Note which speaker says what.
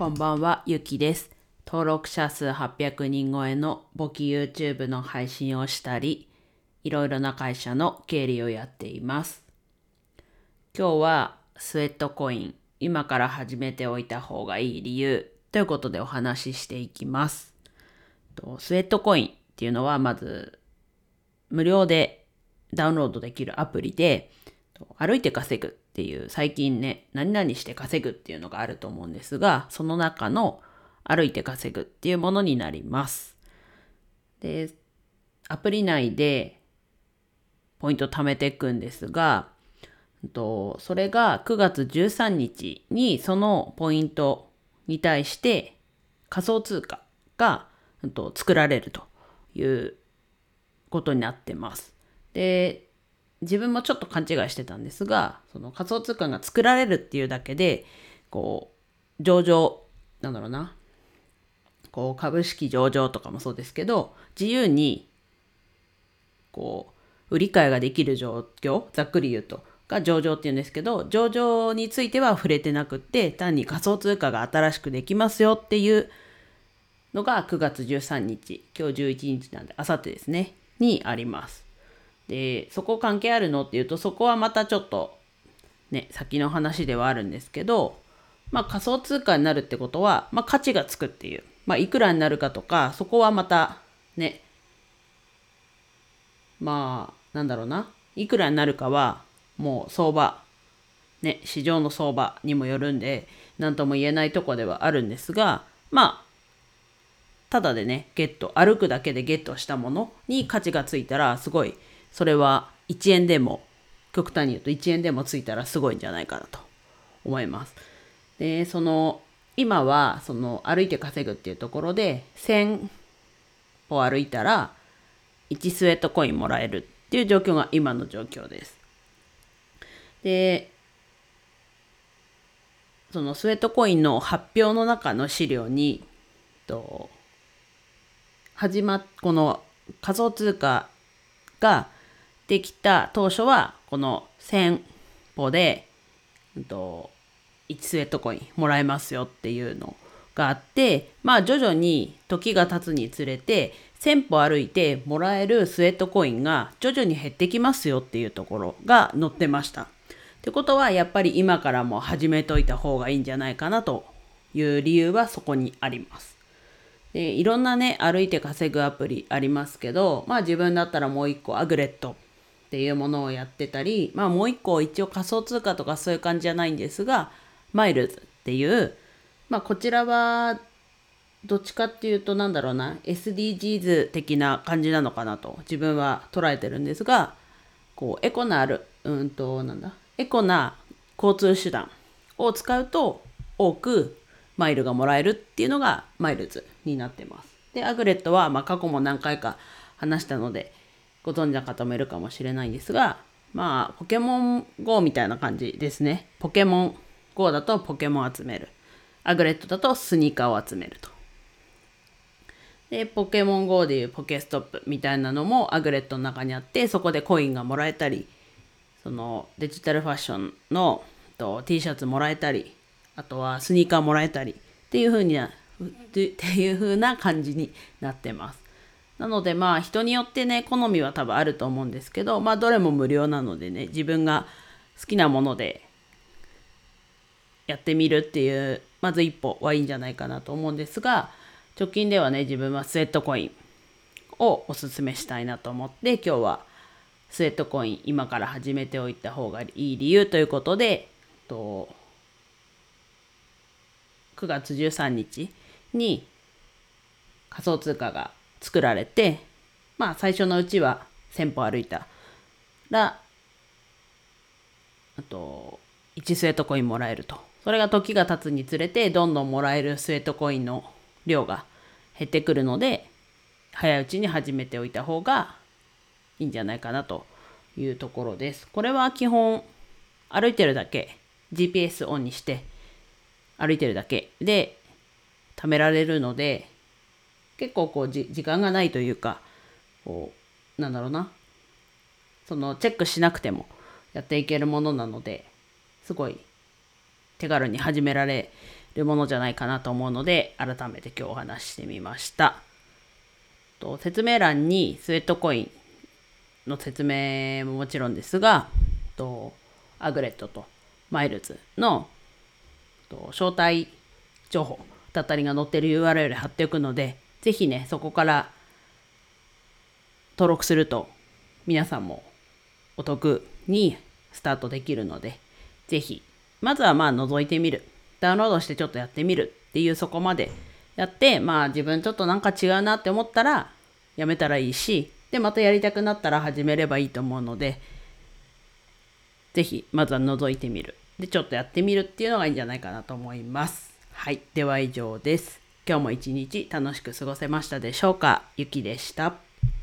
Speaker 1: こんばんは、ゆきです。登録者数800人超えの簿記 YouTube の配信をしたり、いろいろな会社の経理をやっています。今日はスウェットコイン、今から始めておいた方がいい理由ということでお話ししていきます。スウェットコインっていうのはまず無料でダウンロードできるアプリで、歩いて稼ぐっていう最近ね、何々して稼ぐっていうのがあると思うんですが、その中の歩いて稼ぐっていうものになります。で、アプリ内でポイント貯めていくんですが、とそれが9月13日にそのポイントに対して仮想通貨がと作られるということになってます。で、自分もちょっと勘違いしてたんですが、その仮想通貨が作られるっていうだけで、こう、上場、なんだろうな、こう、株式上場とかもそうですけど、自由に、こう、売り買いができる状況、ざっくり言うと、が上場っていうんですけど、上場については触れてなくって、単に仮想通貨が新しくできますよっていうのが9月13日、今日11日なんで、あさってですね、にあります。で、そこ関係あるのっていうと、そこはまたちょっと、ね、先の話ではあるんですけど、まあ仮想通貨になるってことは、まあ価値がつくっていう。まあいくらになるかとか、そこはまた、ね、まあ、なんだろうな。いくらになるかは、もう相場、ね、市場の相場にもよるんで、なんとも言えないとこではあるんですが、まあ、ただでね、ゲット、歩くだけでゲットしたものに価値がついたら、すごい、それは1円でも、極端に言うと1円でもついたらすごいんじゃないかなと思います。で、その、今は、その、歩いて稼ぐっていうところで、1000歩歩いたら、1スウェットコインもらえるっていう状況が今の状況です。で、そのスウェットコインの発表の中の資料に、と始まっこの仮想通貨ができた当初はこの1000歩で、うんと、1スウェットコインもらえますよっていうのがあってまあ徐々に時が経つにつれて1000歩歩いてもらえるスウェットコインが徐々に減ってきますよっていうところが載ってました。ってことはやっぱり今からも始めといた方がいいんじゃないかなという理由はそこにあります。でいろんなね歩いて稼ぐアプリありますけどまあ自分だったらもう一個アグレットっていうものをやってたりまあもう一個一応仮想通貨とかそういう感じじゃないんですがマイルズっていうまあこちらはどっちかっていうとなんだろうな SDGs 的な感じなのかなと自分は捉えてるんですがこうエコなあるうんとなんだエコな交通手段を使うと多くマイルがもらえるっていうのが Miles になってます。で、 Aglet は、ま、過去も何回か話したので、ご存知の方もいるかもしれないんですが、まあ、ポケモン GO みたいな感じですね。ポケモン GO だとポケモン集める。 Aglet だとスニーカーを集めると。で、ポケモン GO でいうポケストップみたいなのも Aglet の中にあって、そこでコインがもらえたり、そのデジタルファッションのと T シャツもらえたり、あとはスニーカーもらえたりっていう風になっていう風な感じになってます。なのでまあ人によってね好みは多分あると思うんですけどまあどれも無料なのでね自分が好きなものでやってみるっていうまず一歩はいいんじゃないかなと思うんですが直近ではね自分はスウェットコインをおすすめしたいなと思って今日はスウェットコイン今から始めておいた方がいい理由ということでと9月13日に仮想通貨が作られてまあ最初のうちは1000歩歩いたらあと1スウェットコインもらえると。それが時が経つにつれてどんどんもらえるスウェットコインの量が減ってくるので早いうちに始めておいた方がいいんじゃないかなというところです。これは基本歩いてるだけ GPS オンにして歩いてるだけで貯められるので結構こうじ時間がないというかこうなんだろうな。そのチェックしなくてもやっていけるものなのですごい手軽に始められるものじゃないかなと思うので改めて今日お話してみました。と説明欄にスウェットコインの説明ももちろんですがとアグレットとマイルズのと招待情報だったりが載ってる URL 貼っておくのでぜひねそこから登録すると皆さんもお得にスタートできるのでぜひまずはまあ覗いてみる。ダウンロードしてちょっとやってみるっていうそこまでやってまあ自分ちょっとなんか違うなって思ったらやめたらいいしでまたやりたくなったら始めればいいと思うのでぜひまずは覗いてみる。でちょっとやってみるっていうのがいいんじゃないかなと思います。はいでは以上です。今日も一日楽しく過ごせましたでしょうか？ゆきでした。